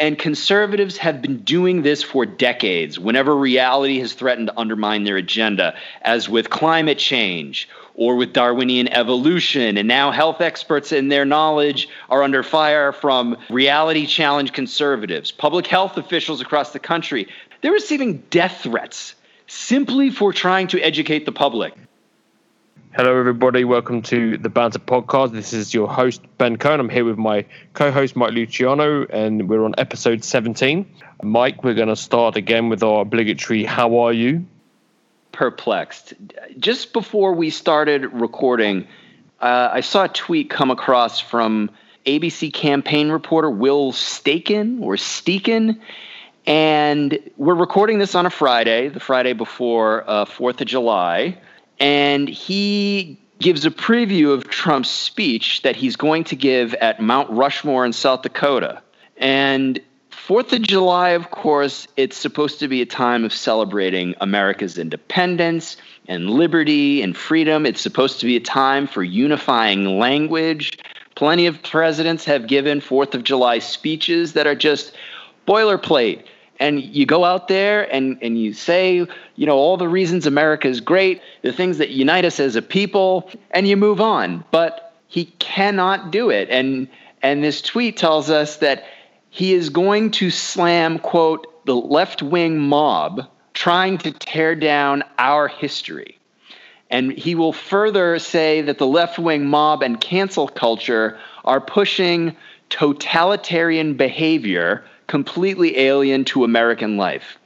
And conservatives have been doing this for decades whenever reality has threatened to undermine their agenda, as with climate change or with Darwinian evolution. And now health experts and their knowledge are under fire from reality challenge conservatives. Public health officials across the country, they're receiving death threats simply for trying to educate the public. Hello, everybody. Welcome to the Banter Podcast. This is your host, Ben Cohen. I'm here with my co host, Mike Luciano, and we're on episode 17. Mike, we're going to start again with our obligatory How Are You? Perplexed. Just before we started recording, uh, I saw a tweet come across from ABC campaign reporter Will Staken or Steeken. And we're recording this on a Friday, the Friday before uh, 4th of July and he gives a preview of Trump's speech that he's going to give at Mount Rushmore in South Dakota. And Fourth of July, of course, it's supposed to be a time of celebrating America's independence and liberty and freedom. It's supposed to be a time for unifying language. Plenty of presidents have given Fourth of July speeches that are just boilerplate and you go out there and, and you say, you know, all the reasons America is great, the things that unite us as a people, and you move on. But he cannot do it. And and this tweet tells us that he is going to slam, quote, the left wing mob trying to tear down our history. And he will further say that the left wing mob and cancel culture are pushing totalitarian behavior completely alien to American life.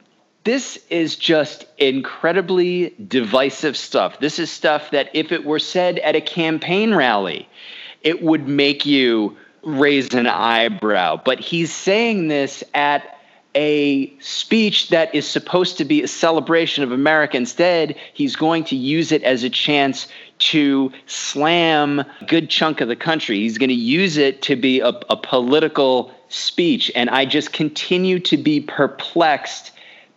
This is just incredibly divisive stuff. This is stuff that, if it were said at a campaign rally, it would make you raise an eyebrow. But he's saying this at a speech that is supposed to be a celebration of America. Instead, he's going to use it as a chance to slam a good chunk of the country. He's going to use it to be a, a political speech. And I just continue to be perplexed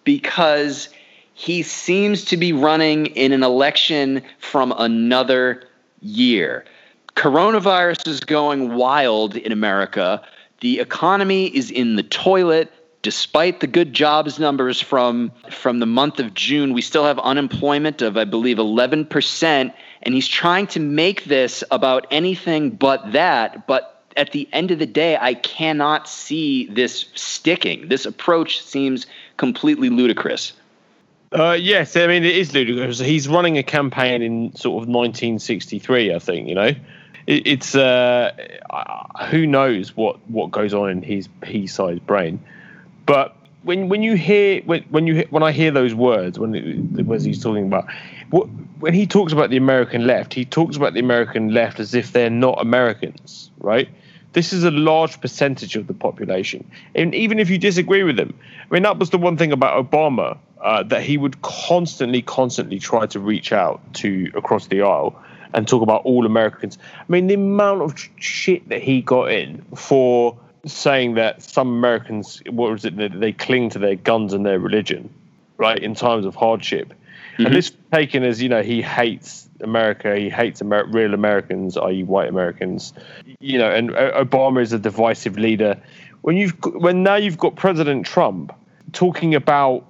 because he seems to be running in an election from another year. Coronavirus is going wild in America. The economy is in the toilet. Despite the good jobs numbers from, from the month of June, we still have unemployment of, I believe, 11%. And he's trying to make this about anything but that. But at the end of the day, I cannot see this sticking. This approach seems completely ludicrous. Uh, yes, I mean it is ludicrous. He's running a campaign in sort of 1963, I think. You know, it, it's uh, who knows what what goes on in his pea-sized brain. But when when you hear when when you when I hear those words when it, he's talking about when he talks about the American left, he talks about the American left as if they're not Americans, right? This is a large percentage of the population. And even if you disagree with them, I mean, that was the one thing about Obama uh, that he would constantly, constantly try to reach out to across the aisle and talk about all Americans. I mean, the amount of shit that he got in for saying that some Americans, what was it, they cling to their guns and their religion, right, in times of hardship. Mm-hmm. And this taken as, you know, he hates America. He hates Amer- real Americans, i.e., white Americans. You know, and Obama is a divisive leader. When you've when now you've got President Trump talking about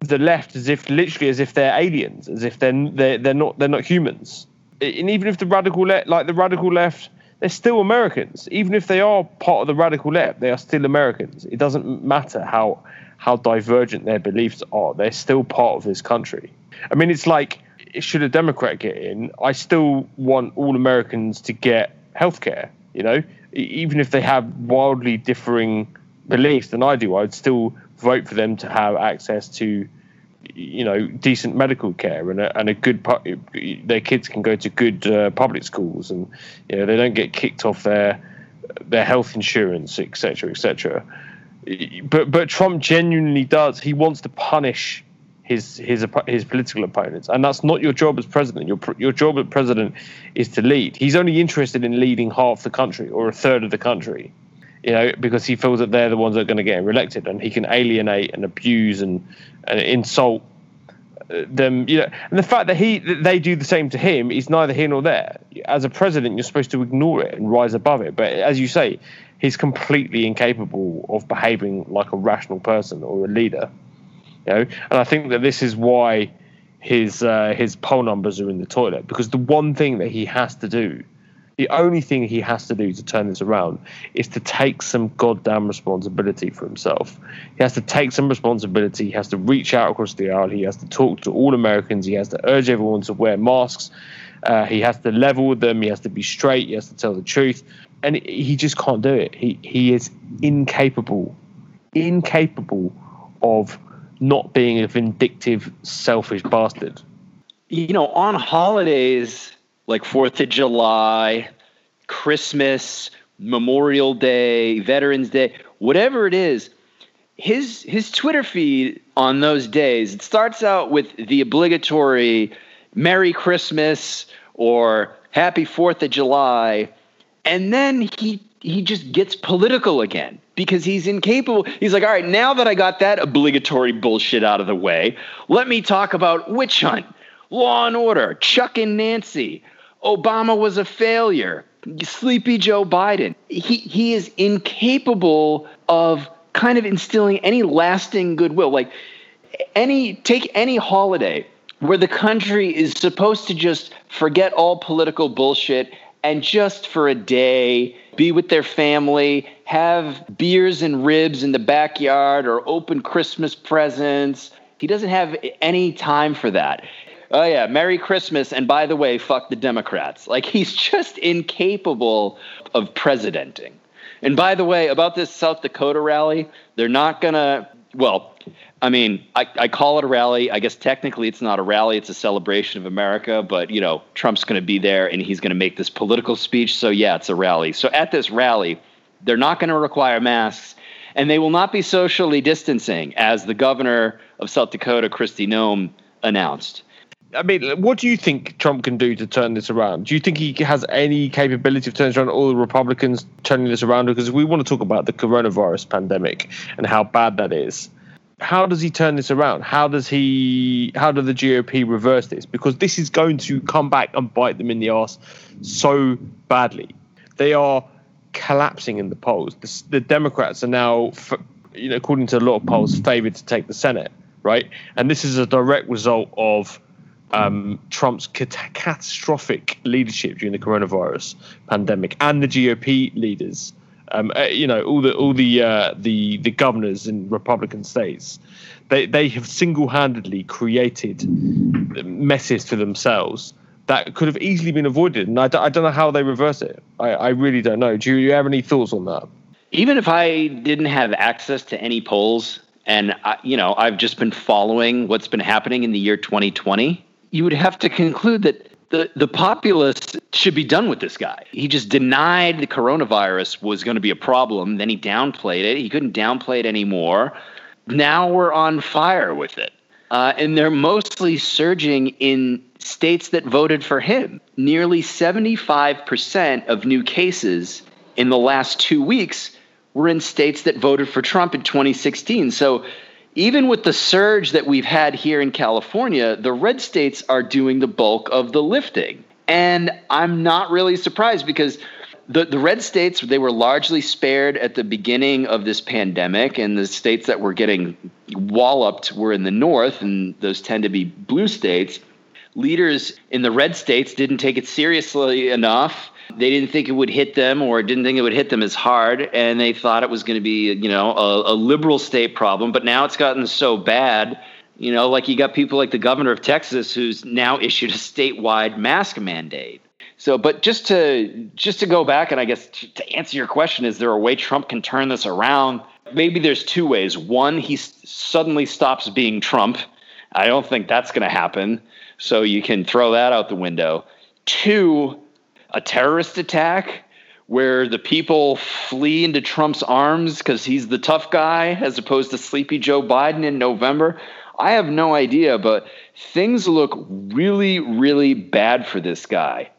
the left as if literally as if they're aliens, as if they're they're, they're not they're not humans. And even if the radical left, like the radical left, they're still Americans. Even if they are part of the radical left, they are still Americans. It doesn't matter how how divergent their beliefs are. They're still part of this country. I mean, it's like should a Democrat get in, I still want all Americans to get health care. You know, even if they have wildly differing beliefs than I do, I'd still vote for them to have access to, you know, decent medical care and a, and a good. Their kids can go to good uh, public schools, and you know they don't get kicked off their their health insurance, etc., etc. But but Trump genuinely does. He wants to punish his his his political opponents, and that's not your job as president. Your your job as president is to lead. He's only interested in leading half the country or a third of the country, you know, because he feels that they're the ones that are going to get him elected, and he can alienate and abuse and, and insult uh, them. You know, and the fact that he that they do the same to him is neither here nor there. As a president, you're supposed to ignore it and rise above it. But as you say, he's completely incapable of behaving like a rational person or a leader. You know, and I think that this is why his uh, his poll numbers are in the toilet because the one thing that he has to do, the only thing he has to do to turn this around is to take some goddamn responsibility for himself. He has to take some responsibility. He has to reach out across the aisle. He has to talk to all Americans. He has to urge everyone to wear masks. Uh, he has to level with them. He has to be straight. He has to tell the truth and he just can't do it. He he is incapable, incapable of not being a vindictive, selfish bastard. You know, on holidays like Fourth of July, Christmas, Memorial Day, Veterans Day, whatever it is, his his Twitter feed on those days it starts out with the obligatory Merry Christmas or Happy Fourth of July and then he he just gets political again because he's incapable. He's like, all right, now that I got that obligatory bullshit out of the way, let me talk about witch hunt, law and order, Chuck and Nancy, Obama was a failure, sleepy Joe Biden. He he is incapable of kind of instilling any lasting goodwill. Like any take any holiday where the country is supposed to just forget all political bullshit and just for a day be with their family, have beers and ribs in the backyard or open Christmas presents. He doesn't have any time for that. Oh, yeah, Merry Christmas. And by the way, fuck the Democrats. Like, he's just incapable of presidenting. And by the way, about this South Dakota rally, they're not going to, well, I mean, I, I call it a rally. I guess technically it's not a rally, it's a celebration of America, but you know, Trump's going to be there and he's going to make this political speech. So, yeah, it's a rally. So, at this rally, they're not going to require masks and they will not be socially distancing, as the governor of South Dakota, Kristi Noem, announced. I mean, what do you think Trump can do to turn this around? Do you think he has any capability of turning around all the Republicans turning this around? Because we want to talk about the coronavirus pandemic and how bad that is how does he turn this around? How does he? How do the GOP reverse this? Because this is going to come back and bite them in the ass so badly. They are collapsing in the polls. The, the Democrats are now, you know, according to a lot of polls, favored to take the Senate, right? And this is a direct result of um, Trump's cat- catastrophic leadership during the coronavirus pandemic and the GOP leaders um, uh, you know, all the all the uh, the the governors in Republican states, they they have single-handedly created messes for themselves that could have easily been avoided, and I d- I don't know how they reverse it. I, I really don't know. Do you have any thoughts on that? Even if I didn't have access to any polls, and I, you know, I've just been following what's been happening in the year 2020, you would have to conclude that the the populace should be done with this guy. He just denied the coronavirus was going to be a problem. Then he downplayed it. He couldn't downplay it anymore. Now we're on fire with it. Uh, and they're mostly surging in states that voted for him. Nearly 75% of new cases in the last two weeks were in states that voted for Trump in 2016. So even with the surge that we've had here in California, the red states are doing the bulk of the lifting. And I'm not really surprised because the, the red states, they were largely spared at the beginning of this pandemic, and the states that were getting walloped were in the north, and those tend to be blue states. Leaders in the red states didn't take it seriously enough they didn't think it would hit them or didn't think it would hit them as hard and they thought it was going to be you know a, a, liberal state problem but now it's gotten so bad you know like you got people like the governor of texas who's now issued a statewide mask mandate. So but just to just to go back and i guess to answer your question is there a way trump can turn this around? Maybe there's two ways. One he suddenly stops being trump. I don't think that's going to happen. So you can throw that out the window. Two a terrorist attack where the people flee into Trump's arms because he's the tough guy as opposed to sleepy Joe Biden in November. I have no idea, but things look really, really bad for this guy.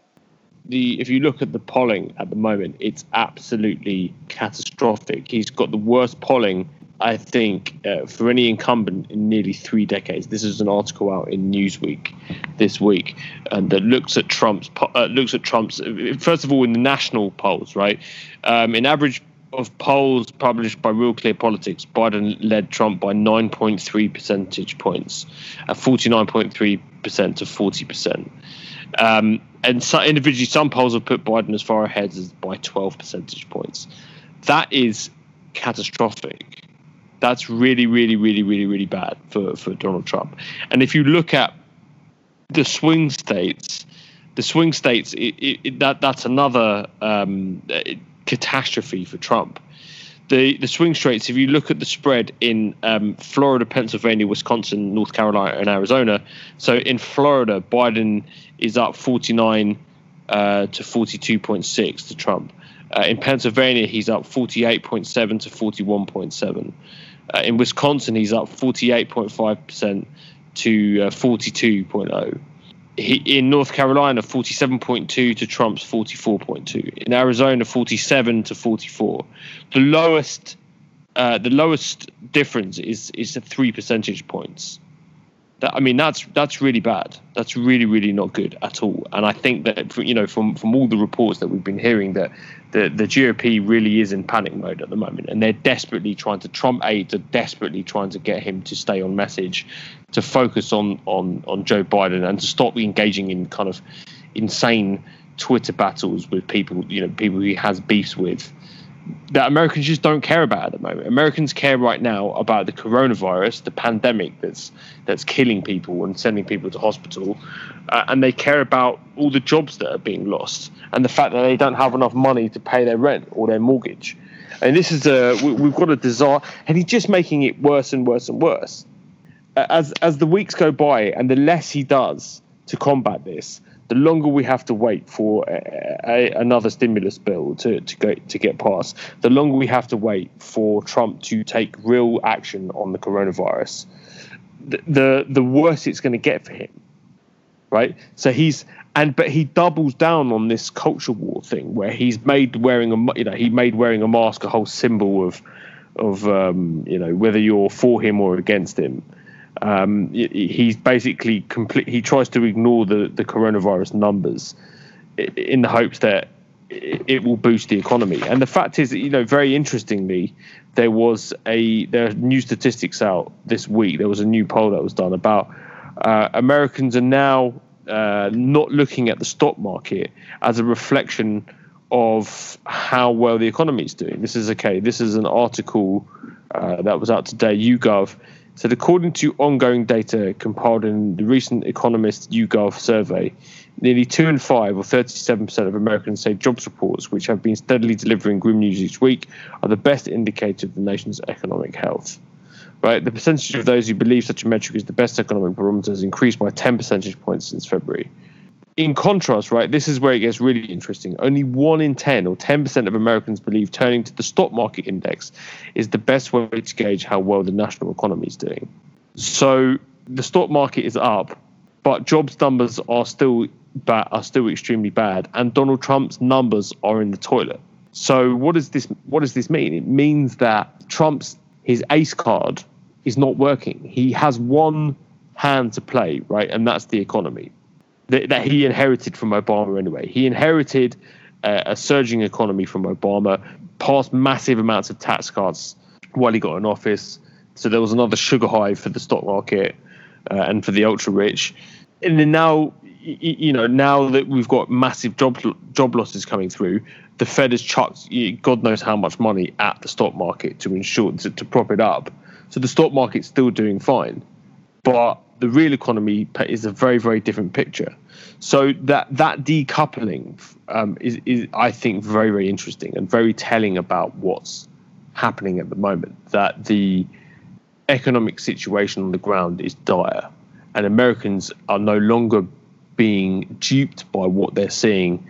The if you look at the polling at the moment, it's absolutely catastrophic. He's got the worst polling I think uh, for any incumbent in nearly three decades, this is an article out in Newsweek this week, and that looks at Trump's uh, looks at Trump's first of all in the national polls, right? Um, in average of polls published by Real Clear Politics, Biden led Trump by 9.3 percentage points, at 49.3% to 40%. Um, and so individually, some polls have put Biden as far ahead as by 12 percentage points. That is catastrophic. That's really, really, really, really, really bad for, for Donald Trump. And if you look at the swing states, the swing states, it, it, that that's another um, catastrophe for Trump. The the swing states, if you look at the spread in um, Florida, Pennsylvania, Wisconsin, North Carolina, and Arizona. So in Florida, Biden is up 49 uh, to 42.6 to Trump. Uh, in Pennsylvania, he's up 48.7 to 41.7. Uh, in Wisconsin, he's up 48.5% to uh, 42.0 he, in North Carolina, 47.2 to Trump's 44.2. In Arizona, 47 to 44. The lowest, uh, the lowest difference is is three percentage points. That, I mean, that's that's really bad. That's really, really not good at all. And I think that you know, from from all the reports that we've been hearing, that the the GOP really is in panic mode at the moment, and they're desperately trying to Trump aides are desperately trying to get him to stay on message, to focus on on on Joe Biden, and to stop engaging in kind of insane Twitter battles with people, you know, people he has beefs with that Americans just don't care about at the moment. Americans care right now about the coronavirus, the pandemic that's that's killing people and sending people to hospital, uh, and they care about all the jobs that are being lost and the fact that they don't have enough money to pay their rent or their mortgage. And this is a we, have got a desire, and he's just making it worse and worse and worse. As as the weeks go by, and the less he does to combat this, the longer we have to wait for a, a, another stimulus bill to, to go to get passed, the longer we have to wait for Trump to take real action on the coronavirus, the the, the worse it's going to get for him, right? So he's and but he doubles down on this culture war thing where he's made wearing a you know he made wearing a mask a whole symbol of of um, you know whether you're for him or against him um, he's basically complete. He tries to ignore the, the coronavirus numbers in the hopes that it will boost the economy. And the fact is, you know, very interestingly, there was a there are new statistics out this week. There was a new poll that was done about uh, Americans are now uh, not looking at the stock market as a reflection of how well the economy is doing. This is okay. This is an article uh, that was out today. YouGov so, according to ongoing data compiled in the recent Economist YouGov survey, nearly two in five, or 37% of Americans, say jobs reports, which have been steadily delivering grim news each week, are the best indicator of the nation's economic health. Right, the percentage of those who believe such a metric is the best economic barometer has increased by 10 percentage points since February in contrast, right, this is where it gets really interesting. Only one in 10 or 10% of Americans believe turning to the stock market index is the best way to gauge how well the national economy is doing. So the stock market is up, but jobs numbers are still bad, are still extremely bad, and Donald Trump's numbers are in the toilet. So what does this what does this mean? It means that Trump's his ace card is not working. He has one hand to play, right, and that's the economy that, that he inherited from Obama anyway. He inherited uh, a surging economy from Obama, passed massive amounts of tax cuts while he got in office. So there was another sugar high for the stock market uh, and for the ultra rich. And then now, you know, now that we've got massive job job losses coming through, the Fed has chucked God knows how much money at the stock market to ensure to, to prop it up. So the stock market's still doing fine, but the real economy is a very very different picture. So that that decoupling um, is, is I think very very interesting and very telling about what's happening at the moment. That the economic situation on the ground is dire, and Americans are no longer being duped by what they're seeing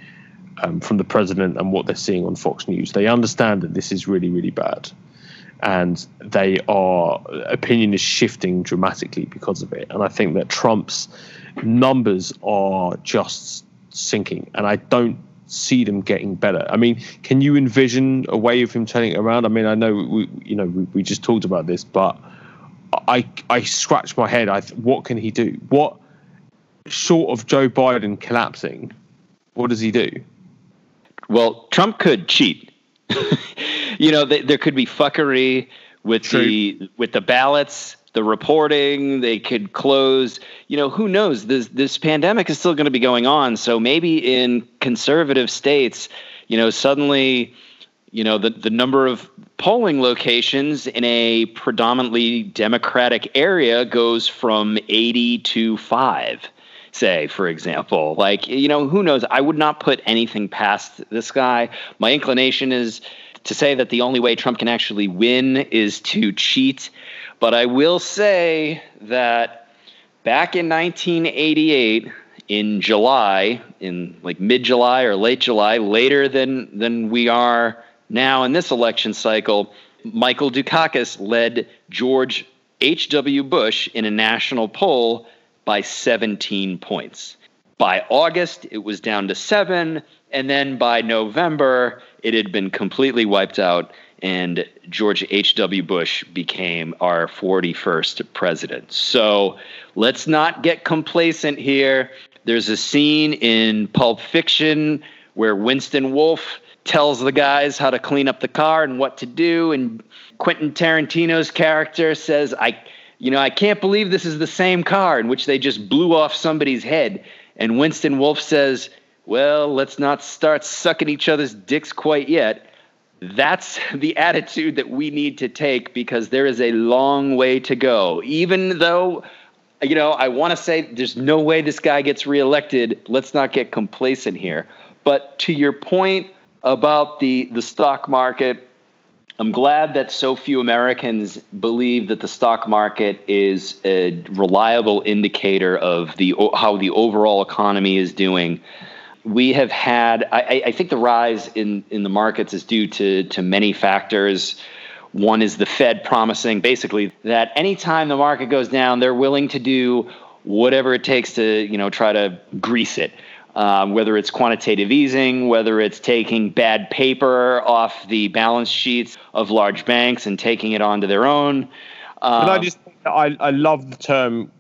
um, from the president and what they're seeing on Fox News. They understand that this is really really bad and they are opinion is shifting dramatically because of it. And I think that Trump's numbers are just sinking, and I don't see them getting better. I mean, can you envision a way of him turning it around? I mean, I know we, you know, we, we just talked about this, but I, I scratch my head. I, what can he do? What short of Joe Biden collapsing, what does he do? Well, Trump could cheat. you know, th- there could be fuckery with True. the with the ballots, the reporting. They could close. You know, who knows? This this pandemic is still going to be going on. So maybe in conservative states, you know, suddenly, you know, the the number of polling locations in a predominantly Democratic area goes from eighty to five say, for example. Like, you know, who knows? I would not put anything past this guy. My inclination is to say that the only way Trump can actually win is to cheat. But I will say that back in 1988, in July, in like mid July or late July, later than, than we are now in this election cycle, Michael Dukakis led George H.W. Bush in a national poll by 17 points. By August, it was down to seven. And then by November, it had been completely wiped out. And George H.W. Bush became our 41st president. So let's not get complacent here. There's a scene in Pulp Fiction where Winston Wolfe tells the guys how to clean up the car and what to do. And Quentin Tarantino's character says, I you know, I can't believe this is the same car in which they just blew off somebody's head. And Winston Wolfe says, well, let's not start sucking each other's dicks quite yet. That's the attitude that we need to take because there is a long way to go. Even though, you know, I want to say there's no way this guy gets reelected. Let's not get complacent here. But to your point about the, the stock market, I'm glad that so few Americans believe that the stock market is a reliable indicator of the how the overall economy is doing. We have had, I, I think, the rise in in the markets is due to to many factors. One is the Fed promising basically that anytime the market goes down, they're willing to do whatever it takes to you know try to grease it um, whether it's quantitative easing, whether it's taking bad paper off the balance sheets of large banks and taking it onto their own. Um, and I just I, I love the term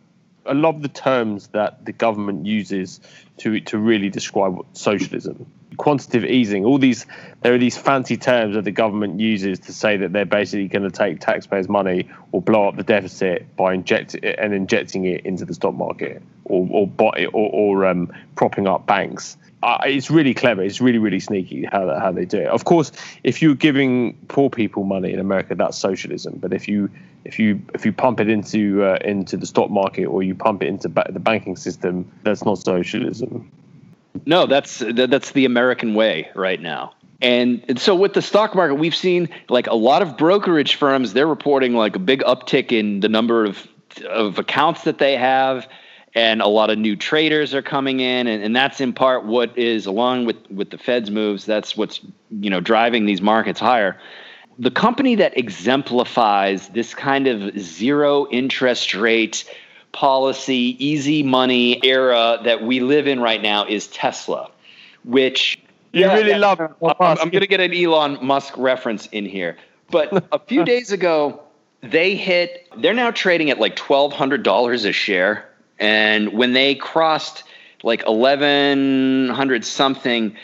I love the terms that the government uses to to really describe socialism. Quantitative easing, all these there are these fancy terms that the government uses to say that they're basically going to take taxpayers' money or blow up the deficit by injecting and injecting it into the stock market or or or, or um, propping up banks. Uh, it's really clever. It's really really sneaky how how they do it. Of course, if you're giving poor people money in America, that's socialism. But if you if you if you pump it into uh, into the stock market or you pump it into ba- the banking system, that's not socialism. No, that's that's the American way right now. And, and so with the stock market, we've seen like a lot of brokerage firms. They're reporting like a big uptick in the number of of accounts that they have and a lot of new traders are coming in and, and that's in part what is along with with the fed's moves that's what's you know driving these markets higher. The company that exemplifies this kind of zero interest rate policy easy money era that we live in right now is tesla which you yeah, really yeah, love I'm, I'm going to get an elon musk reference in here but a few days ago they hit they're now trading at like $1200 a share and when they crossed like 1100 something,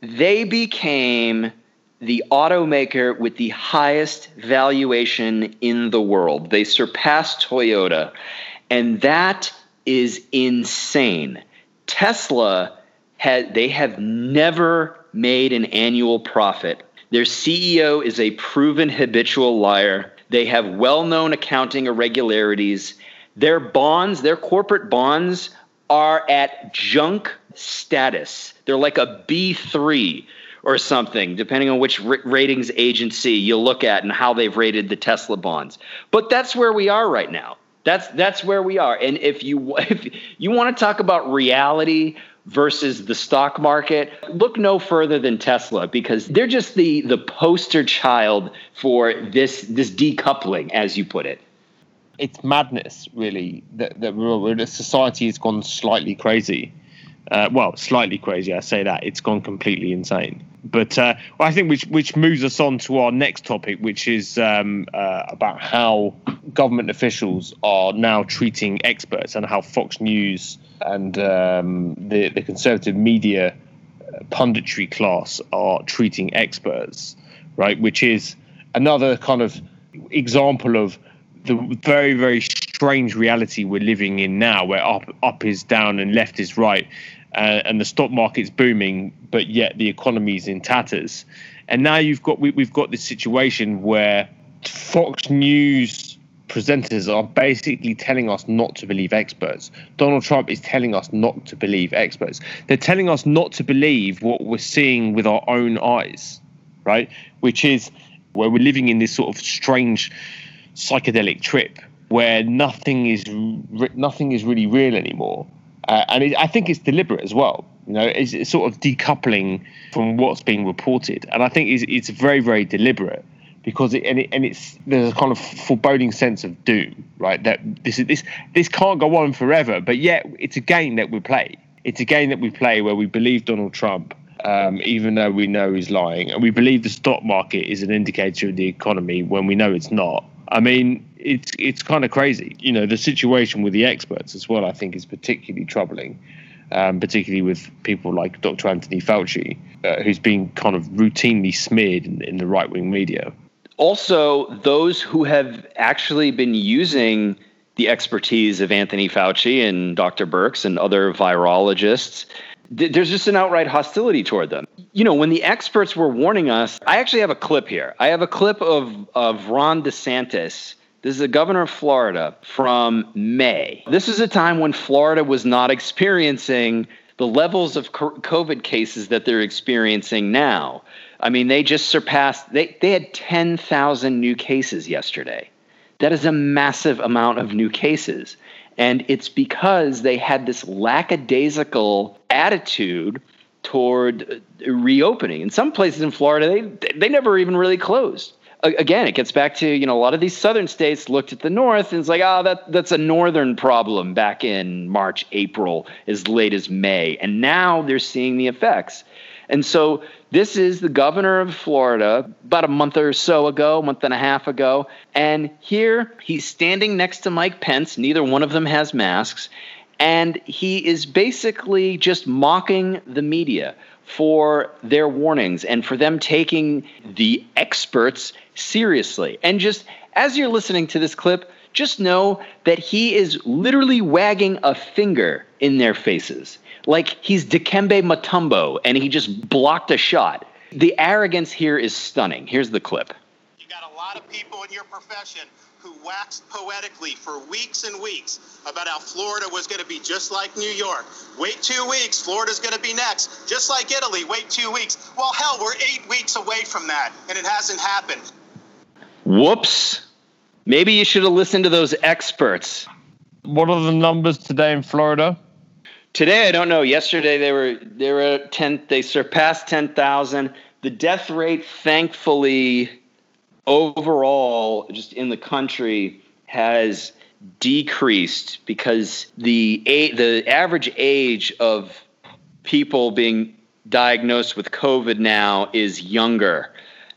they became the automaker with the highest valuation in the world. They surpassed Toyota. And that is insane. Tesla had they have never made an annual profit. Their CEO is a proven habitual liar. They have well-known accounting irregularities their bonds, their corporate bonds, are at junk status. They're like a B3 or something, depending on which ratings agency you look at and how they've rated the Tesla bonds. But that's where we are right now. That's that's where we are. And if you if you want to talk about reality versus the stock market, look no further than Tesla because they're just the the poster child for this this decoupling, as you put it it's madness, really, that, that we're, society has gone slightly crazy. Uh, well, slightly crazy. I say that it's gone completely insane. But uh, well, I think which which moves us on to our next topic, which is um, uh, about how government officials are now treating experts and how Fox News and um, the the conservative media uh, punditry class are treating experts right? Which is another kind of example of the very very strange reality we're living in now, where up up is down and left is right, uh, and the stock market's booming, but yet the economy's in tatters. And now you've got we, we've got this situation where Fox News presenters are basically telling us not to believe experts. Donald Trump is telling us not to believe experts. They're telling us not to believe what we're seeing with our own eyes, right? Which is where we're living in this sort of strange psychedelic trip where nothing is nothing is really real anymore. Uh, and it, I think it's deliberate as well. You know, it's, it's, sort of decoupling from what's being reported, and I think it's, it's very, very deliberate because it and, it and it's there's a kind of foreboding sense of doom, right? That this is this this can't go on forever, but yet it's a game that we play. It's a game that we play where we believe Donald Trump, um, even though we know he's lying, and we believe the stock market is an indicator of the economy when we know it's not. I mean, it's it's kind of crazy. You know, the situation with the experts as well. I think is particularly troubling, um, particularly with people like Dr. Anthony Fauci, uh, who's been kind of routinely smeared in, in the right wing media. Also, those who have actually been using the expertise of Anthony Fauci and Dr. Birx and other virologists there's just an outright hostility toward them. You know, when the experts were warning us, I actually have a clip here. I have a clip of, of Ron DeSantis. This is the governor of Florida from May. This is a time when Florida was not experiencing the levels of COVID cases that they're experiencing now. I mean, they just surpassed, they, they had 10,000 new cases yesterday. That is a massive amount of new cases. And it's because they had this lackadaisical attitude toward uh, reopening. In some places in Florida, they they never even really closed. Again, it gets back to you know a lot of these southern states looked at the north and it's like oh that that's a northern problem back in March, April, as late as May, and now they're seeing the effects. And so this is the governor of Florida about a month or so ago, month and a half ago. And here he's standing next to Mike Pence. Neither one of them has masks. And he is basically just mocking the media for their warnings and for them taking the experts seriously. And just as you're listening to this clip, just know that he is literally wagging a finger in their faces like he's Dikembe Mutombo and he just blocked a shot. The arrogance here is stunning. Here's the clip. You got a lot of people in your profession who waxed poetically for weeks and weeks about how Florida was going to be just like New York. Wait two weeks, Florida's going to be next. Just like Italy, wait two weeks. Well, hell, we're eight weeks away from that, and it hasn't happened. Whoops. Maybe you should have listened to those experts. What are the numbers today in Florida? Today, I don't know. Yesterday, they were they were at ten. They surpassed ten thousand. The death rate, thankfully, overall, just in the country, has decreased because the the average age of people being diagnosed with COVID now is younger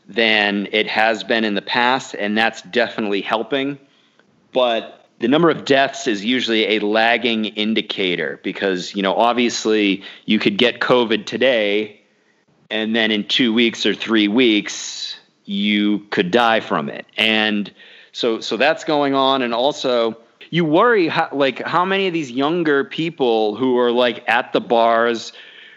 than it has been in the past, and that's definitely helping. But the number of deaths is usually a lagging indicator because you know obviously you could get covid today and then in 2 weeks or 3 weeks you could die from it and so so that's going on and also you worry how, like how many of these younger people who are like at the bars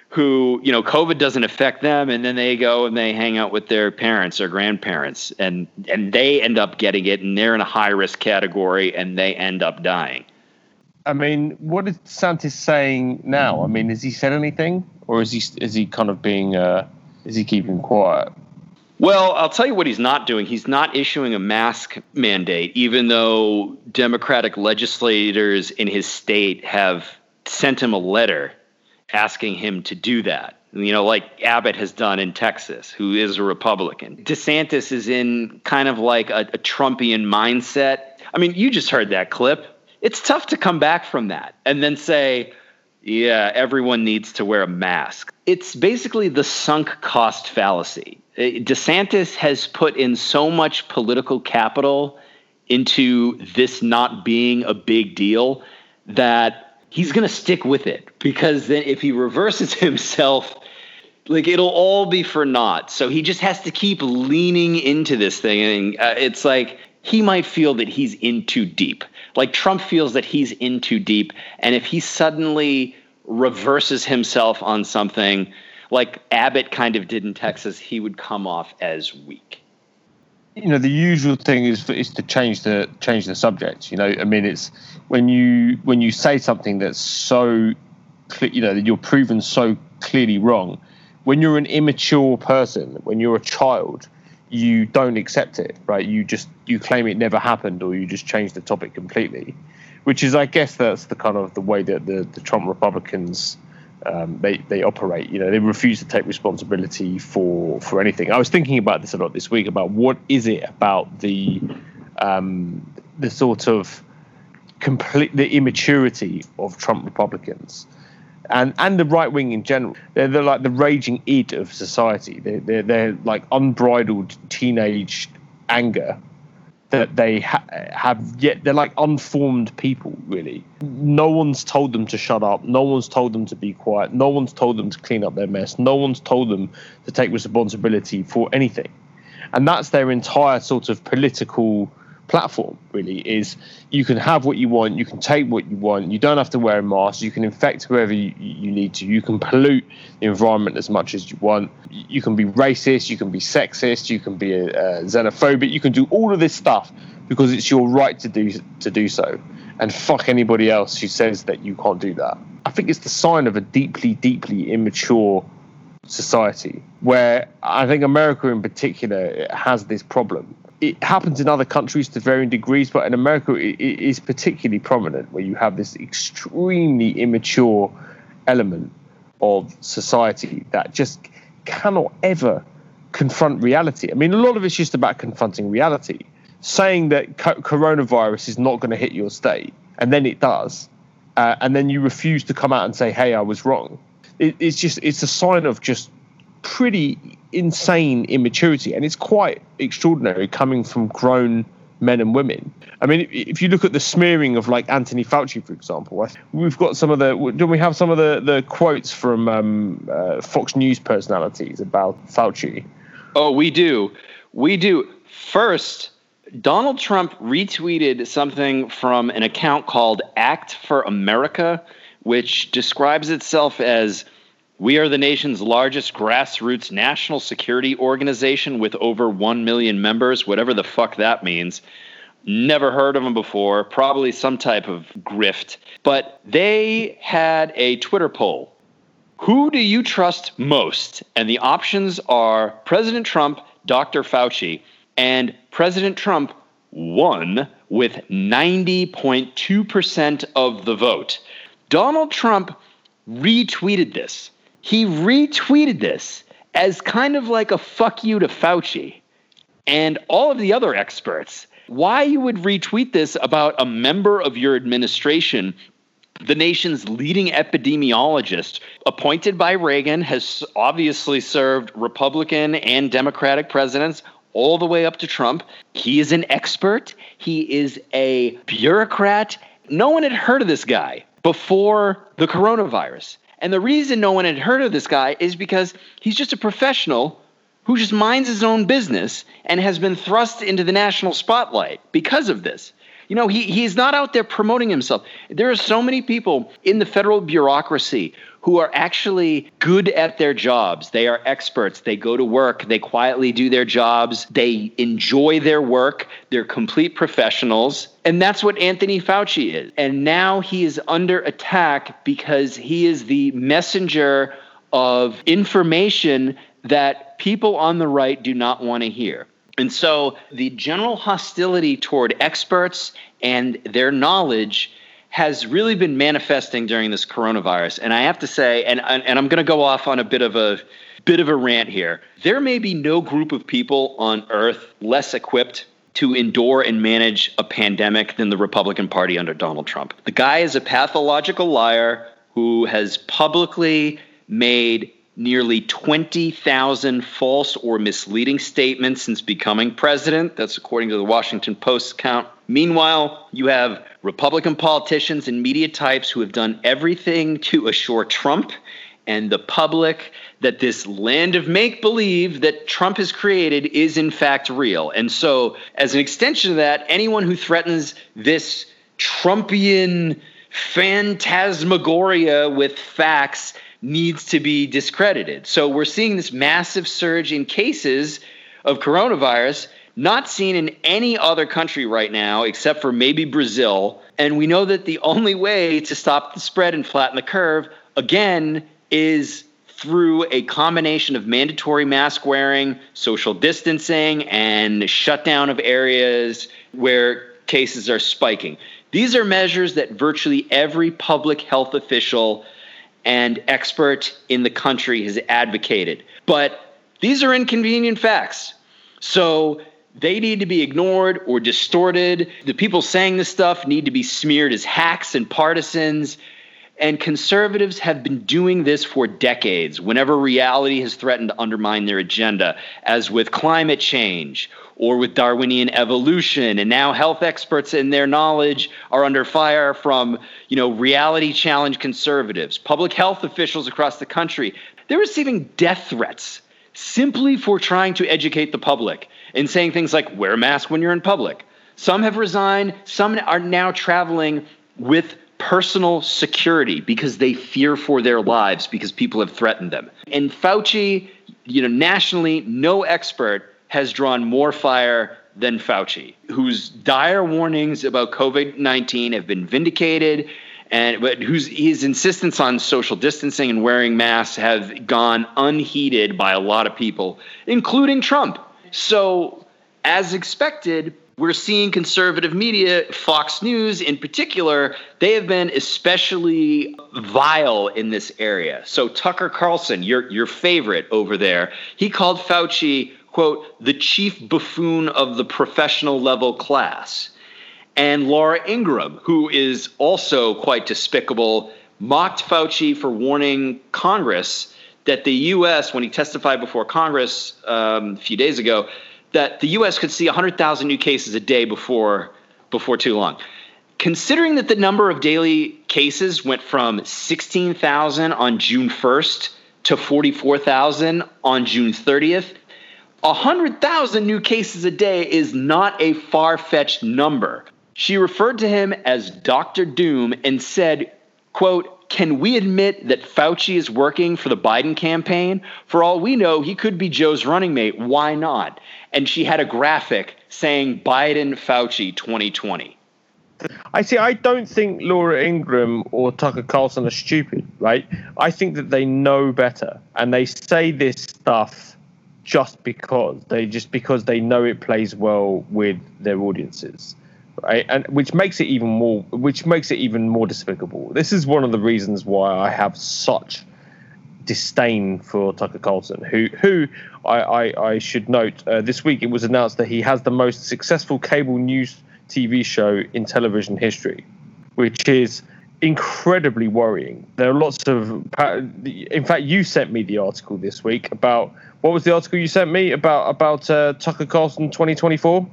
who you know covid doesn't affect them and then they go and they hang out with their parents or grandparents and and they end up getting it and they're in a high risk category and they end up dying. I mean what is santis saying now? I mean has he said anything or is he is he kind of being uh is he keeping quiet? Well, I'll tell you what he's not doing. He's not issuing a mask mandate, even though Democratic legislators in his state have sent him a letter asking him to do that. You know, like Abbott has done in Texas, who is a Republican. DeSantis is in kind of like a, a Trumpian mindset. I mean, you just heard that clip. It's tough to come back from that and then say, yeah, everyone needs to wear a mask. It's basically the sunk cost fallacy. Uh, DeSantis has put in so much political capital into this not being a big deal that he's going to stick with it because then if he reverses himself like it'll all be for naught. So he just has to keep leaning into this thing, and uh, it's like he might feel that he's in too deep. Like Trump feels that he's in too deep, and if he suddenly reverses himself on something like Abbott kind of did in Texas, he would come off as weak. You know, the usual thing is is to change the change the subject. You know, I mean, it's when you when you say something that's so, you know, that you're proven so clearly wrong. When you're an immature person, when you're a child, you don't accept it, right? You just you claim it never happened, or you just change the topic completely, which is, I guess, that's the kind of the way that the, the Trump Republicans um, they they operate. You know, they refuse to take responsibility for for anything. I was thinking about this a lot this week about what is it about the um, the sort of complete the immaturity of Trump Republicans and and the right wing in general. They're, they're like the raging id of society. They're, they're, they're like unbridled teenage anger that they ha- have yet they're like unformed people really. No one's told them to shut up. No one's told them to be quiet. No one's told them to clean up their mess. No one's told them to take responsibility for anything. And that's their entire sort of political platform really is you can have what you want you can take what you want you don't have to wear a mask you can infect whoever you, you need to you can pollute the environment as much as you want. You can be racist you can be sexist you can be a, a xenophobic you can do all of this stuff because it's your right to do to do so. And fuck anybody else who says that you can't do that. I think it's the sign of a deeply deeply immature society where i think america in particular has this problem it happens in other countries to varying degrees, but in America it, it is particularly prominent where you have this extremely immature element of society that just cannot ever confront reality. I mean, a lot of it's just about confronting reality. Saying that co- coronavirus is not going to hit your state, and then it does, uh, and then you refuse to come out and say, "Hey, I was wrong." It, it's just it's a sign of just pretty insane immaturity, and it's quite extraordinary coming from grown men and women. I mean, if you look at the smearing of like Anthony Fauci, for example, we've got some of the. Don't we have some of the the quotes from um, uh, Fox News personalities about Fauci? Oh, we do, we do. First, Donald Trump retweeted something from an account called Act for America, which describes itself as we are the nation's largest grassroots national security organization with over 1 million members, whatever the fuck that means. Never heard of them before, probably some type of grift. But they had a Twitter poll. Who do you trust most? And the options are President Trump, Dr. Fauci, and President Trump won with 90.2% of the vote. Donald Trump retweeted this he retweeted this as kind of like a fuck you to Fauci and all of the other experts. Why you would retweet this about a member of your administration, the nation's leading epidemiologist, appointed by Reagan, has obviously served Republican and Democratic presidents all the way up to Trump. He is an expert, he is a bureaucrat. No one had heard of this guy before the coronavirus. And the reason no one had heard of this guy is because he's just a professional who just minds his own business and has been thrust into the national spotlight because of this. You know, he, he's not out there promoting himself. There are so many people in the federal bureaucracy who are actually good at their jobs. They are experts. They go to work. They quietly do their jobs. They enjoy their work. They're complete professionals. And that's what Anthony Fauci is. And now he is under attack because he is the messenger of information that people on the right do not want to hear. And so the general hostility toward experts and their knowledge has really been manifesting during this coronavirus. And I have to say, and, and I'm going to go off on a bit of a bit of a rant here. There may be no group of people on earth less equipped to endure and manage a pandemic than the Republican Party under Donald Trump. The guy is a pathological liar who has publicly made nearly 20,000 false or misleading statements since becoming president. That's according to the Washington Post count. Meanwhile, you have Republican politicians and media types who have done everything to assure Trump and the public that this land of make believe that Trump has created is in fact real. And so, as an extension of that, anyone who threatens this Trumpian phantasmagoria with facts needs to be discredited. So, we're seeing this massive surge in cases of coronavirus not seen in any other country right now except for maybe Brazil. And we know that the only way to stop the spread and flatten the curve, again, is through a combination of mandatory mask wearing, social distancing, and shutdown of areas where cases are spiking. These are measures that virtually every public health official and expert in the country has advocated. But these are inconvenient facts. So they need to be ignored or distorted. The people saying this stuff need to be smeared as hacks and partisans. And conservatives have been doing this for decades whenever reality has threatened to undermine their agenda, as with climate change or with Darwinian evolution. And now health experts and their knowledge are under fire from, you know, reality challenge conservatives. Public health officials across the country, they're receiving death threats simply for trying to educate the public and saying things like wear a mask when you're in public. Some have resigned, some are now traveling with personal security because they fear for their lives because people have threatened them. And Fauci, you know, nationally, no expert has drawn more fire than Fauci, whose dire warnings about COVID 19 have been vindicated and but whose his insistence on social distancing and wearing masks have gone unheeded by a lot of people, including Trump. So, as expected, we're seeing conservative media, Fox News in particular, they have been especially vile in this area. So Tucker Carlson, your your favorite over there, he called Fauci, quote, the chief buffoon of the professional level class. And Laura Ingraham, who is also quite despicable, mocked Fauci for warning Congress that the U.S., when he testified before Congress um, a few days ago, that the U.S. could see 100,000 new cases a day before before too long. Considering that the number of daily cases went from 16,000 on June 1st to 44,000 on June 30th, 100,000 new cases a day is not a far fetched number. She referred to him as Dr. Doom and said, quote, can we admit that Fauci is working for the Biden campaign? For all we know, he could be Joe's running mate. Why not? And she had a graphic saying Biden Fauci 2020. I see. I don't think Laura Ingraham or Tucker Carlson are stupid, right? I think that they know better and they say this stuff just because they just because they know it plays well with their audiences right? And which makes it even more, which makes it even more despicable. This is one of the reasons why I have such disdain for Tucker Carlson, who, who I, I, I should note, uh, this week it was announced that he has the most successful cable news TV show in television history, which is incredibly worrying. There are lots of, in fact, you sent me the article this week about what was the article you sent me about about uh, Tucker Carlson 2024.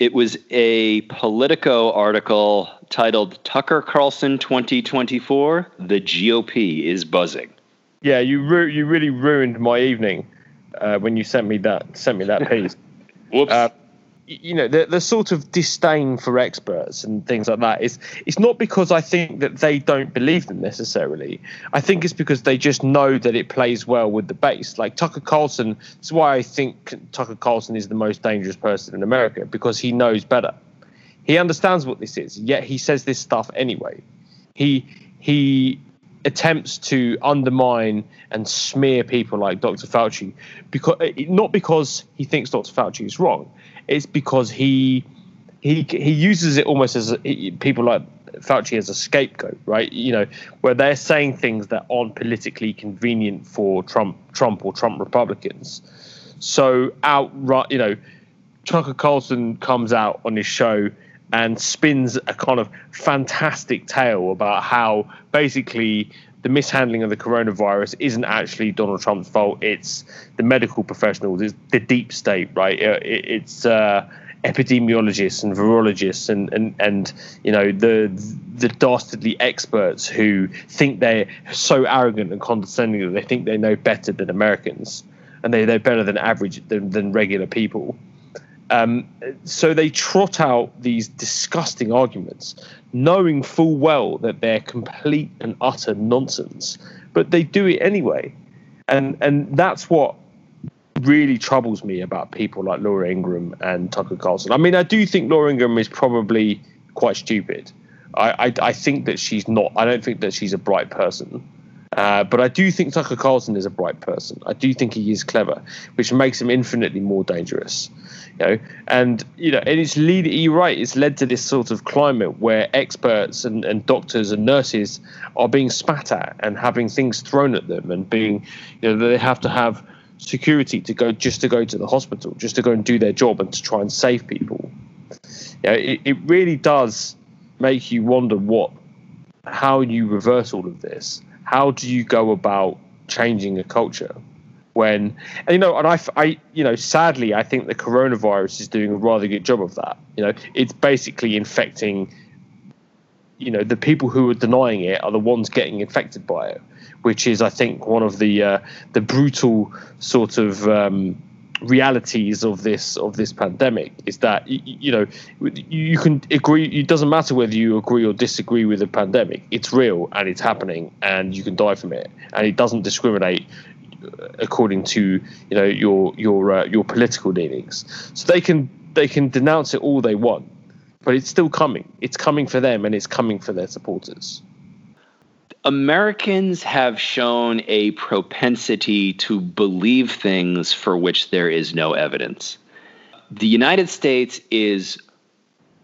It was a Politico article titled Tucker Carlson 2024 The GOP is Buzzing. Yeah, you ru- you really ruined my evening uh, when you sent me that sent me that piece. Whoops. Uh, you know the, the sort of disdain for experts and things like that is it's not because I think that they don't believe them necessarily. I think it's because they just know that it plays well with the base. Like Tucker Carlson, that's why I think Tucker Carlson is the most dangerous person in America because he knows better. He understands what this is, yet he says this stuff anyway. He he attempts to undermine and smear people like Dr. Fauci because not because he thinks Dr. Fauci is wrong it's because he he he uses it almost as a, people like Fauci as a scapegoat, right? You know, where they're saying things that aren't politically convenient for Trump, Trump or Trump Republicans. So outright, you know, Tucker Carlson comes out on his show and spins a kind of fantastic tale about how basically the mishandling of the coronavirus isn't actually Donald Trump's fault. It's the medical professionals, it's the deep state, right? It, it's uh, epidemiologists and virologists and, and, and you know the the dastardly experts who think they're so arrogant and condescending that they think they know better than Americans and they know better than average than, than regular people. Um, so they trot out these disgusting arguments, knowing full well that they're complete and utter nonsense, but they do it anyway, and and that's what really troubles me about people like Laura Ingraham and Tucker Carlson. I mean, I do think Laura Ingraham is probably quite stupid. I, I, I think that she's not. I don't think that she's a bright person. Uh, but I do think Tucker Carlson is a bright person. I do think he is clever, which makes him infinitely more dangerous. You know, and you know, and it's lead. You're right. It's led to this sort of climate where experts and, and doctors and nurses are being spat at and having things thrown at them, and being, you know, they have to have security to go just to go to the hospital, just to go and do their job and to try and save people. Yeah, it, it really does make you wonder what how you reverse all of this. How do you go about changing a culture when and you know and I, I you know sadly I think the coronavirus is doing a rather good job of that. You know, it's basically infecting you know the people who are denying it are the ones getting infected by it which is, I think, one of the uh, the brutal sort of um, realities of this of this pandemic is that you, you, know you can agree it doesn't matter whether you agree or disagree with the pandemic it's real and it's happening and you can die from it. And it doesn't discriminate uh, according to you know your your uh, your political leanings. So they can they can denounce it all they want but it's still coming. It's coming for them and it's coming for their supporters Americans have shown a propensity to believe things for which there is no evidence. The United States is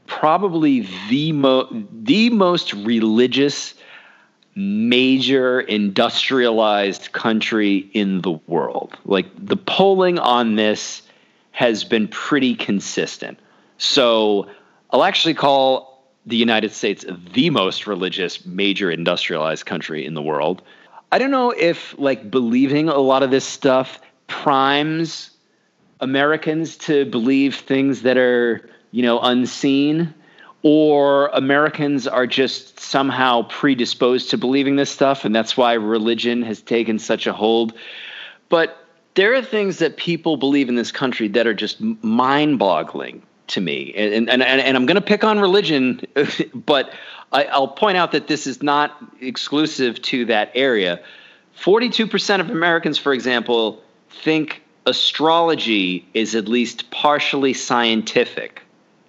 probably the mo- the most religious major industrialized country in the world. Like the polling on this has been pretty consistent. So I'll actually call the United States the most religious major industrialized country in the world. I don't know if like believing a lot of this stuff primes Americans to believe things that are, you know, unseen or Americans are just somehow predisposed to believing this stuff and that's why religion has taken such a hold. But there are things that people believe in this country that are just mind-boggling to me. And, and, and, and I'm going to pick on religion, but I, will point out that this is not exclusive to that area. 42% of Americans, for example, think astrology is at least partially scientific.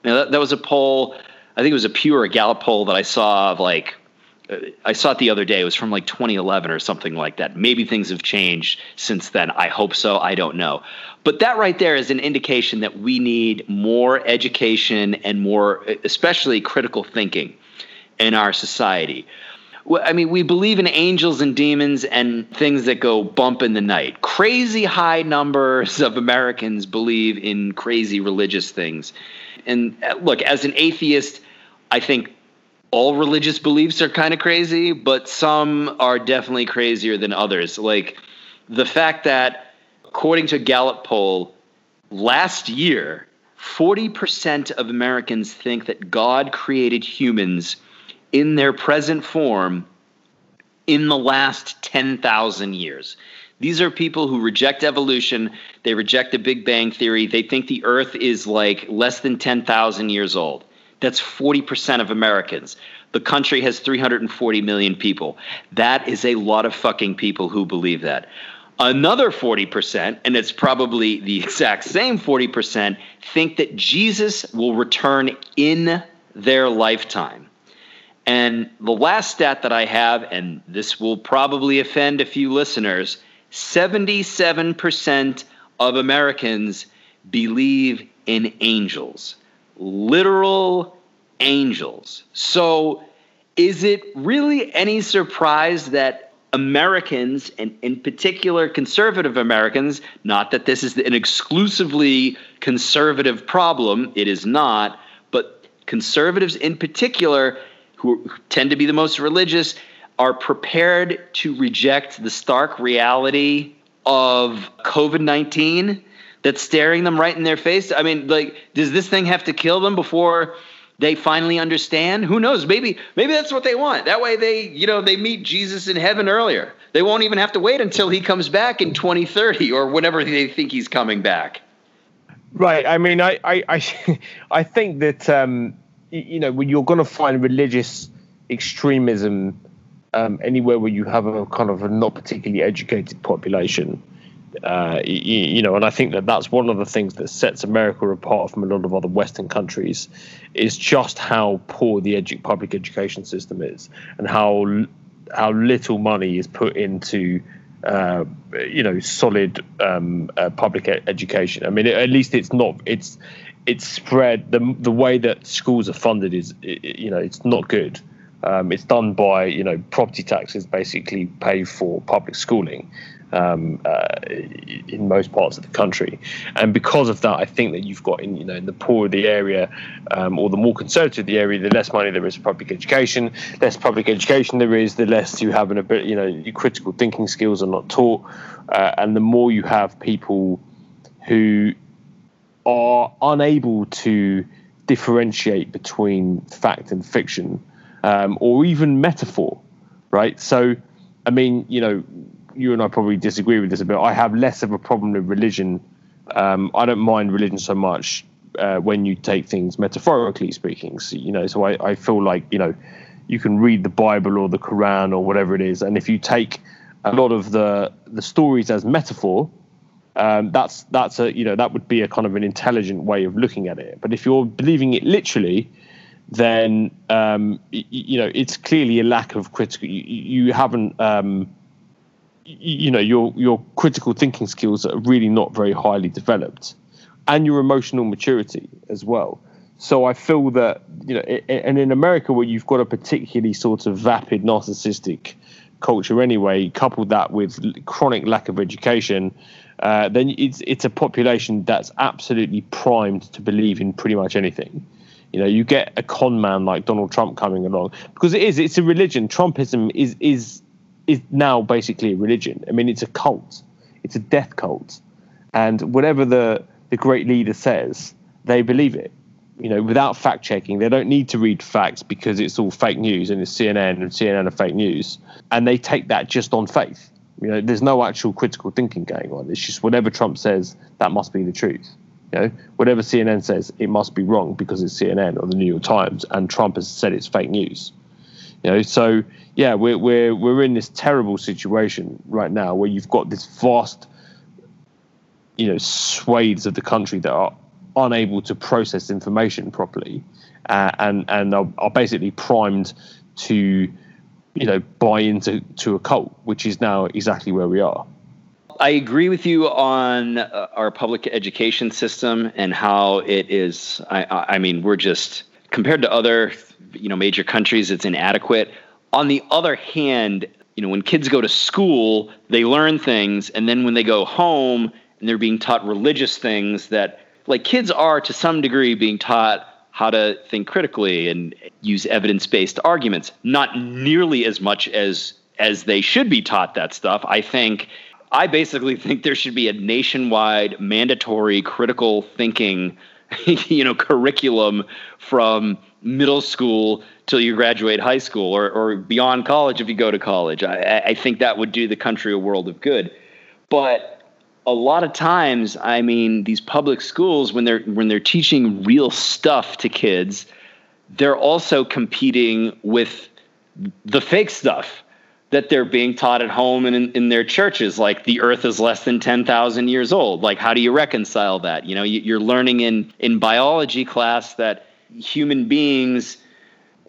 Now, that, that was a poll, I think it was a Pew or a Gallup poll that I saw of like uh, I saw it the other day. It was from like 2011 or something like that. Maybe things have changed since then. I hope so. I don't know. But that right there is an indication that we need more education and more, especially critical thinking in our society. I mean, we believe in angels and demons and things that go bump in the night. Crazy high numbers of Americans believe in crazy religious things. And uh, look, as an atheist, I think all religious beliefs are kind of crazy, but some are definitely crazier than others. Like the fact that, according to a Gallup poll, last year, 40% of Americans think that God created humans in their present form in the last 10,000 years. These are people who reject evolution. They reject the Big Bang Theory. They think the Earth is like less than 10,000 years old. That's 40% of Americans. The country has 340 million people. That is a lot of fucking people who believe that. Another 40%, and it's probably the exact same 40%, think that Jesus will return in their lifetime. And the last stat that I have, and this will probably offend a few listeners 77% of Americans believe in angels literal angels. So, is it really any surprise that Americans, and in particular conservative Americans, not that this is an exclusively conservative problem, it is not, but conservatives in particular, who tend to be the most religious, are prepared to reject the stark reality of COVID 19 that's staring them right in their face? I mean, like, does this thing have to kill them before they finally understand? Who knows? Maybe maybe that's what they want. That way they, you know, they meet Jesus in heaven earlier. They won't even have to wait until he comes back in 2030 or whenever they think he's coming back. Right. I mean, I I I, I think that um, you know when you're going to find religious extremism um, anywhere where you have a kind of a not particularly educated population. Uh, you, you, know, and I think that that's one of the things that sets America apart from a lot of other Western countries, is just how poor the edu- public education system is, and how how little money is put into uh, you know solid um, uh, public education. I mean, at least it's not it's it's spread the the way that schools are funded is you know it's not good. Um, it's done by you know property taxes basically pay for public schooling um, uh, in most parts of the country, and because of that, I think that you've got in you know in the poorer the area um, or the more conservative the area, the less money there is for public education. Less public education there is, the less you have an ability. You know, your critical thinking skills are not taught, uh, and the more you have people who are unable to differentiate between fact and fiction um, or even metaphor, right? So, I mean, you know, you and I probably disagree with this a bit. I have less of a problem with religion. Um, I don't mind religion so much uh, when you take things metaphorically speaking. So, you know, so I, I feel like you know you can read the Bible or the Quran or whatever it is, and if you take a lot of the the stories as metaphor, um, that's that's a you know that would be a kind of an intelligent way of looking at it. But if you're believing it literally, then um, you, know it's clearly a lack of critical. You, you haven't, um, you know, your your critical thinking skills are really not very highly developed, and your emotional maturity as well. So I feel that you know, and in America where you've got a particularly sort of vapid, narcissistic culture anyway, coupled that with chronic lack of education, uh, then it's it's a population that's absolutely primed to believe in pretty much anything. You know, you get a con man like Donald Trump coming along because it is. It's a religion. Trumpism is is is now basically a religion. I mean, it's a cult. It's a death cult, and whatever the the great leader says, they believe it. You know, without fact checking, they don't need to read facts because it's all fake news and it's CNN and CNN are fake news, and they take that just on faith. You know, there's no actual critical thinking going on. It's just whatever Trump says, that must be the truth. You know, whatever CNN says, it must be wrong because it's CNN or the New York Times, and Trump has said it's fake news. You know, so yeah, we're we're we're in this terrible situation right now where you've got this vast, you know, swathes of the country that are unable to process information properly, uh, and and are, are basically primed to, you know, buy into to a cult, which is now exactly where we are. I agree with you on uh, our public education system and how it is. I, I mean, we're just compared to other, you know, major countries, it's inadequate. On the other hand, you know, when kids go to school, they learn things, and then when they go home and they're being taught religious things that, like, kids are to some degree being taught how to think critically and use evidence-based arguments. Not nearly as much as as they should be taught that stuff. I think I basically think there should be a nationwide mandatory critical thinking, you know, curriculum from middle school till you graduate high school or, or beyond college if you go to college. I, I think that would do the country a world of good. But a lot of times, I mean, these public schools when they're when they're teaching real stuff to kids, they're also competing with the fake stuff that they're being taught at home and in, in their churches like the earth is less than 10,000 years old like how do you reconcile that you know you're learning in in biology class that human beings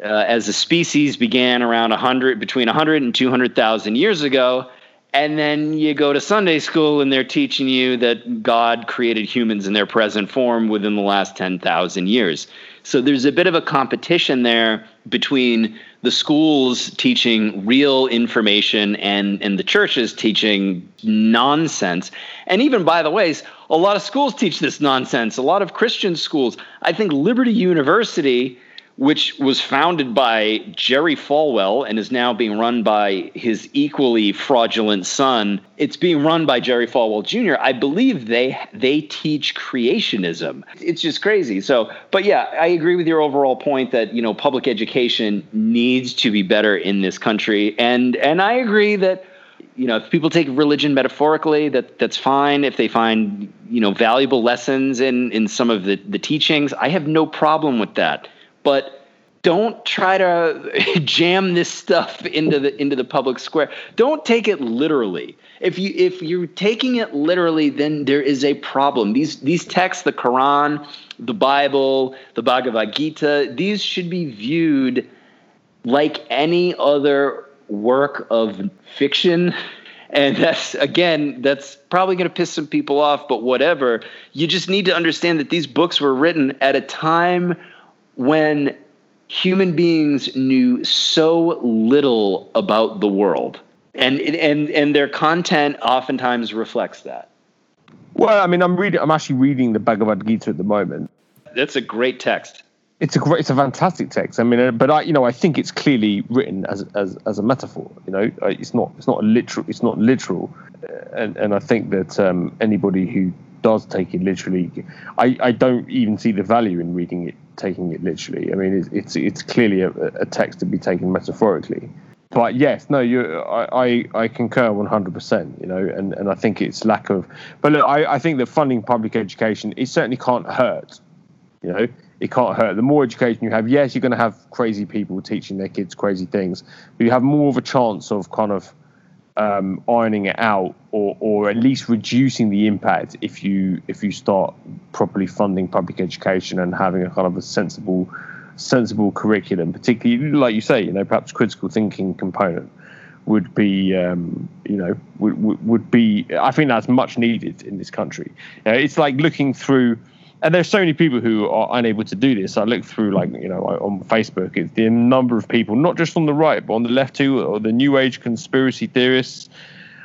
uh, as a species began around 100 between 100 and 200,000 years ago and then you go to Sunday school and they're teaching you that God created humans in their present form within the last 10,000 years. So there's a bit of a competition there between the schools teaching real information and, and the churches teaching nonsense. And even, by the way, a lot of schools teach this nonsense. A lot of Christian schools. I think Liberty University which was founded by Jerry Falwell and is now being run by his equally fraudulent son. It's being run by Jerry Falwell Jr. I believe they they teach creationism. It's just crazy. So, but yeah, I agree with your overall point that you know public education needs to be better in this country, and and I agree that you know if people take religion metaphorically that that's fine if they find you know valuable lessons in in some of the the teachings i have no problem with that but don't try to jam this stuff into the into the public square. Don't take it literally. If you if you're taking it literally, then there is a problem. These these texts, the Quran, the Bible, the Bhagavad Gita, these should be viewed like any other work of fiction. And that's again, that's probably going to piss some people off, but whatever. You just need to understand that these books were written at a time when human beings knew so little about the world and and and their content oftentimes reflects that well i mean i'm reading i'm actually reading the bhagavad gita at the moment that's a great text it's a great it's a fantastic text. I mean uh, but i you know i think it's clearly written as as as a metaphor you know? Uh, it's not it's not literal it's not literal. Uh, and and i think that um, anybody who does take it literally i i don't even see the value in reading it taking it literally. I mean, it's it's, it's clearly a, a, text to be taken metaphorically. But yes, no, you, I, I, I concur 100%, you know, and, and I think it's lack of, but look, I, I think that funding public education, it certainly can't hurt, you know, it can't hurt. The more education you have, yes, you're going to have crazy people teaching their kids crazy things, but you have more of a chance of kind of um, ironing it out or, or at least reducing the impact if you if you start properly funding public education and having a kind of a sensible sensible curriculum particularly like you say you know perhaps critical thinking component would be um, you know would, would, would be I think that's much needed in this country you know, it's like looking through and there's so many people who are unable to do this. I look through, like you know, on Facebook, it's the number of people, not just on the right, but on the left too, or the new age conspiracy theorists.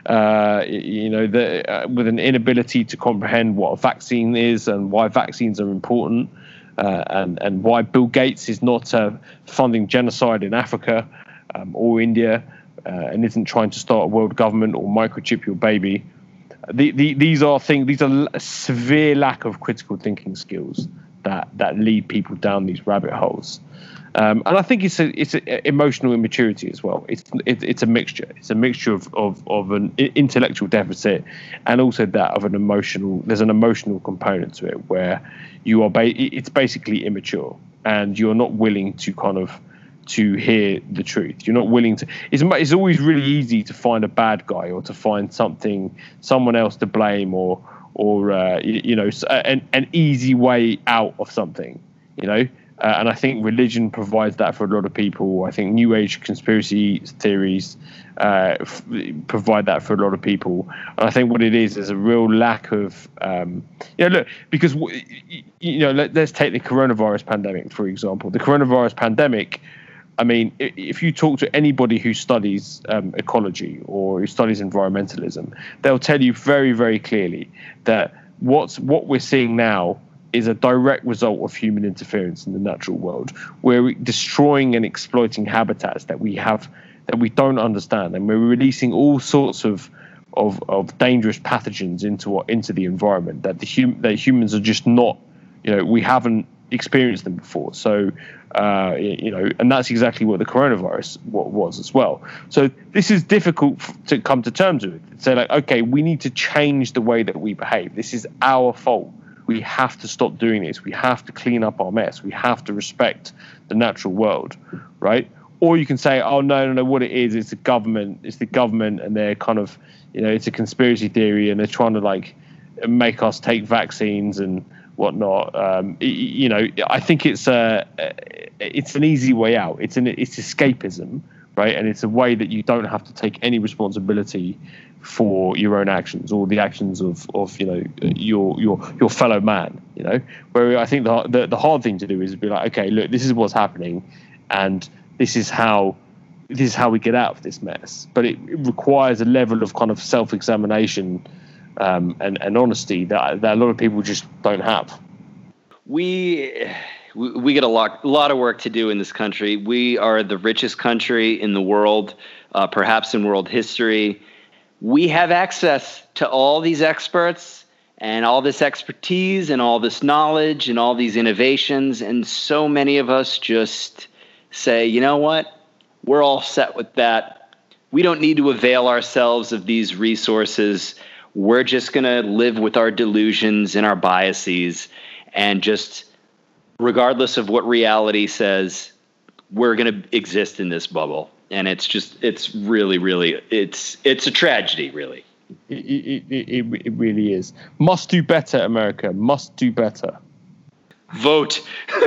Uh, you know, the, uh, with an inability to comprehend what a vaccine is and why vaccines are important, uh, and and why Bill Gates is not uh, funding genocide in Africa um, or India, uh, and isn't trying to start a world government or microchip your baby the, the, these are things. These are severe lack of critical thinking skills that that lead people down these rabbit holes. Um, and I think it's a it's a emotional immaturity as well. It's it, it's a mixture. It's a mixture of, of, of an intellectual deficit and also that of an emotional. There's an emotional component to it where you are. Ba- it's basically immature, and you're not willing to kind of to hear the truth. You're not willing to. It's, it's always really easy to find a bad guy or to find something, someone else to blame, or or uh, you, you, know, an an easy way out of something. You know, uh, and I think religion provides that for a lot of people. I think New Age conspiracy theories uh, f- provide that for a lot of people. And I think what it is is a real lack of, um, you know, look, because, you know, let, us take the coronavirus pandemic, for example. The coronavirus pandemic I mean, if you talk to anybody who studies um, ecology or who studies environmentalism, they'll tell you very, very clearly that what's what we're seeing now is a direct result of human interference in the natural world. We're destroying and exploiting habitats that we have that we don't understand, and we're releasing all sorts of of, of dangerous pathogens into into the environment that the hum, that humans are just not, you know, we haven't experienced them before. So uh, you know, and that's exactly what the coronavirus was as well. So this is difficult to come to terms with. Say like, okay, we need to change the way that we behave. This is our fault. We have to stop doing this. We have to clean up our mess. We have to respect the natural world, right? Or you can say, oh no, no, no. What it is, it's the government. It's the government, and they're kind of, you know, it's a conspiracy theory, and they're trying to like make us take vaccines and whatnot. Um, you know, I think it's a it's an easy way out. It's an it's escapism, right? And it's a way that you don't have to take any responsibility for your own actions or the actions of, of you know your your your fellow man. You know, where I think the, the the hard thing to do is be like, okay, look, this is what's happening, and this is how this is how we get out of this mess. But it, it requires a level of kind of self examination um, and, and honesty that, that a lot of people just don't have. We we, get a lot, a lot of work to do in this country. We are the richest country in the world, uh, perhaps in world history. We have access to all these experts and all this expertise and all this knowledge and all these innovations. And so many of us just say, you know what? We're all set with that. We don't need to avail ourselves of these resources. We're just going to live with our delusions and our biases and just, regardless of what reality says, we're going to exist in this bubble. And it's just, it's really, really, it's, it's a tragedy, really. It, it, it, it really is. Must do better, America. Must do better. Vote.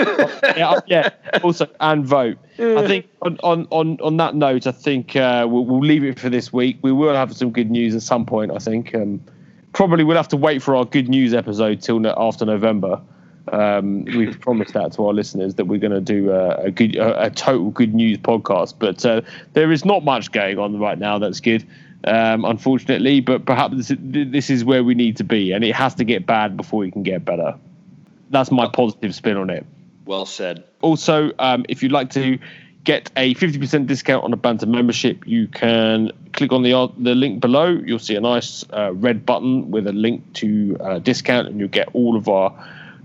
yeah, yeah. Also, and vote. I think on, on, on, on that note, I think uh, we'll, we'll leave it for this week. We will have some good news at some point. I think um, probably we'll have to wait for our good news episode till no, after November. Um, we've promised that to our listeners that we're going to do a, a good, a, a, total good news podcast. But uh, there is not much going on right now. That's good um, unfortunately. But perhaps this, this is where we need to be, and it has to get bad before we can get better. That's my positive spin on it. Well said. Also, um, if you'd like to get a 50% discount on a Banter membership, you can click on the uh, the link below. You'll see a nice uh, red button with a link to uh, discount, and you'll get all of our,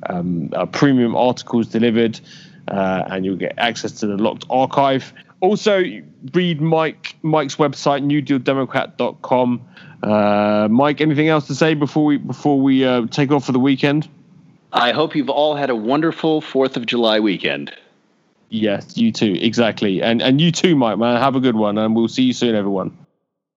um, our premium articles delivered, uh, and you'll get access to the locked archive. Also, read Mike Mike's website, newdealdemocrat.com. Uh, Mike, anything else to say before we before we uh, take off for the weekend? I hope you've all had a wonderful Fourth of July weekend. Yes, you too, exactly, and and you too, Mike. Man, have a good one, and we'll see you soon, everyone.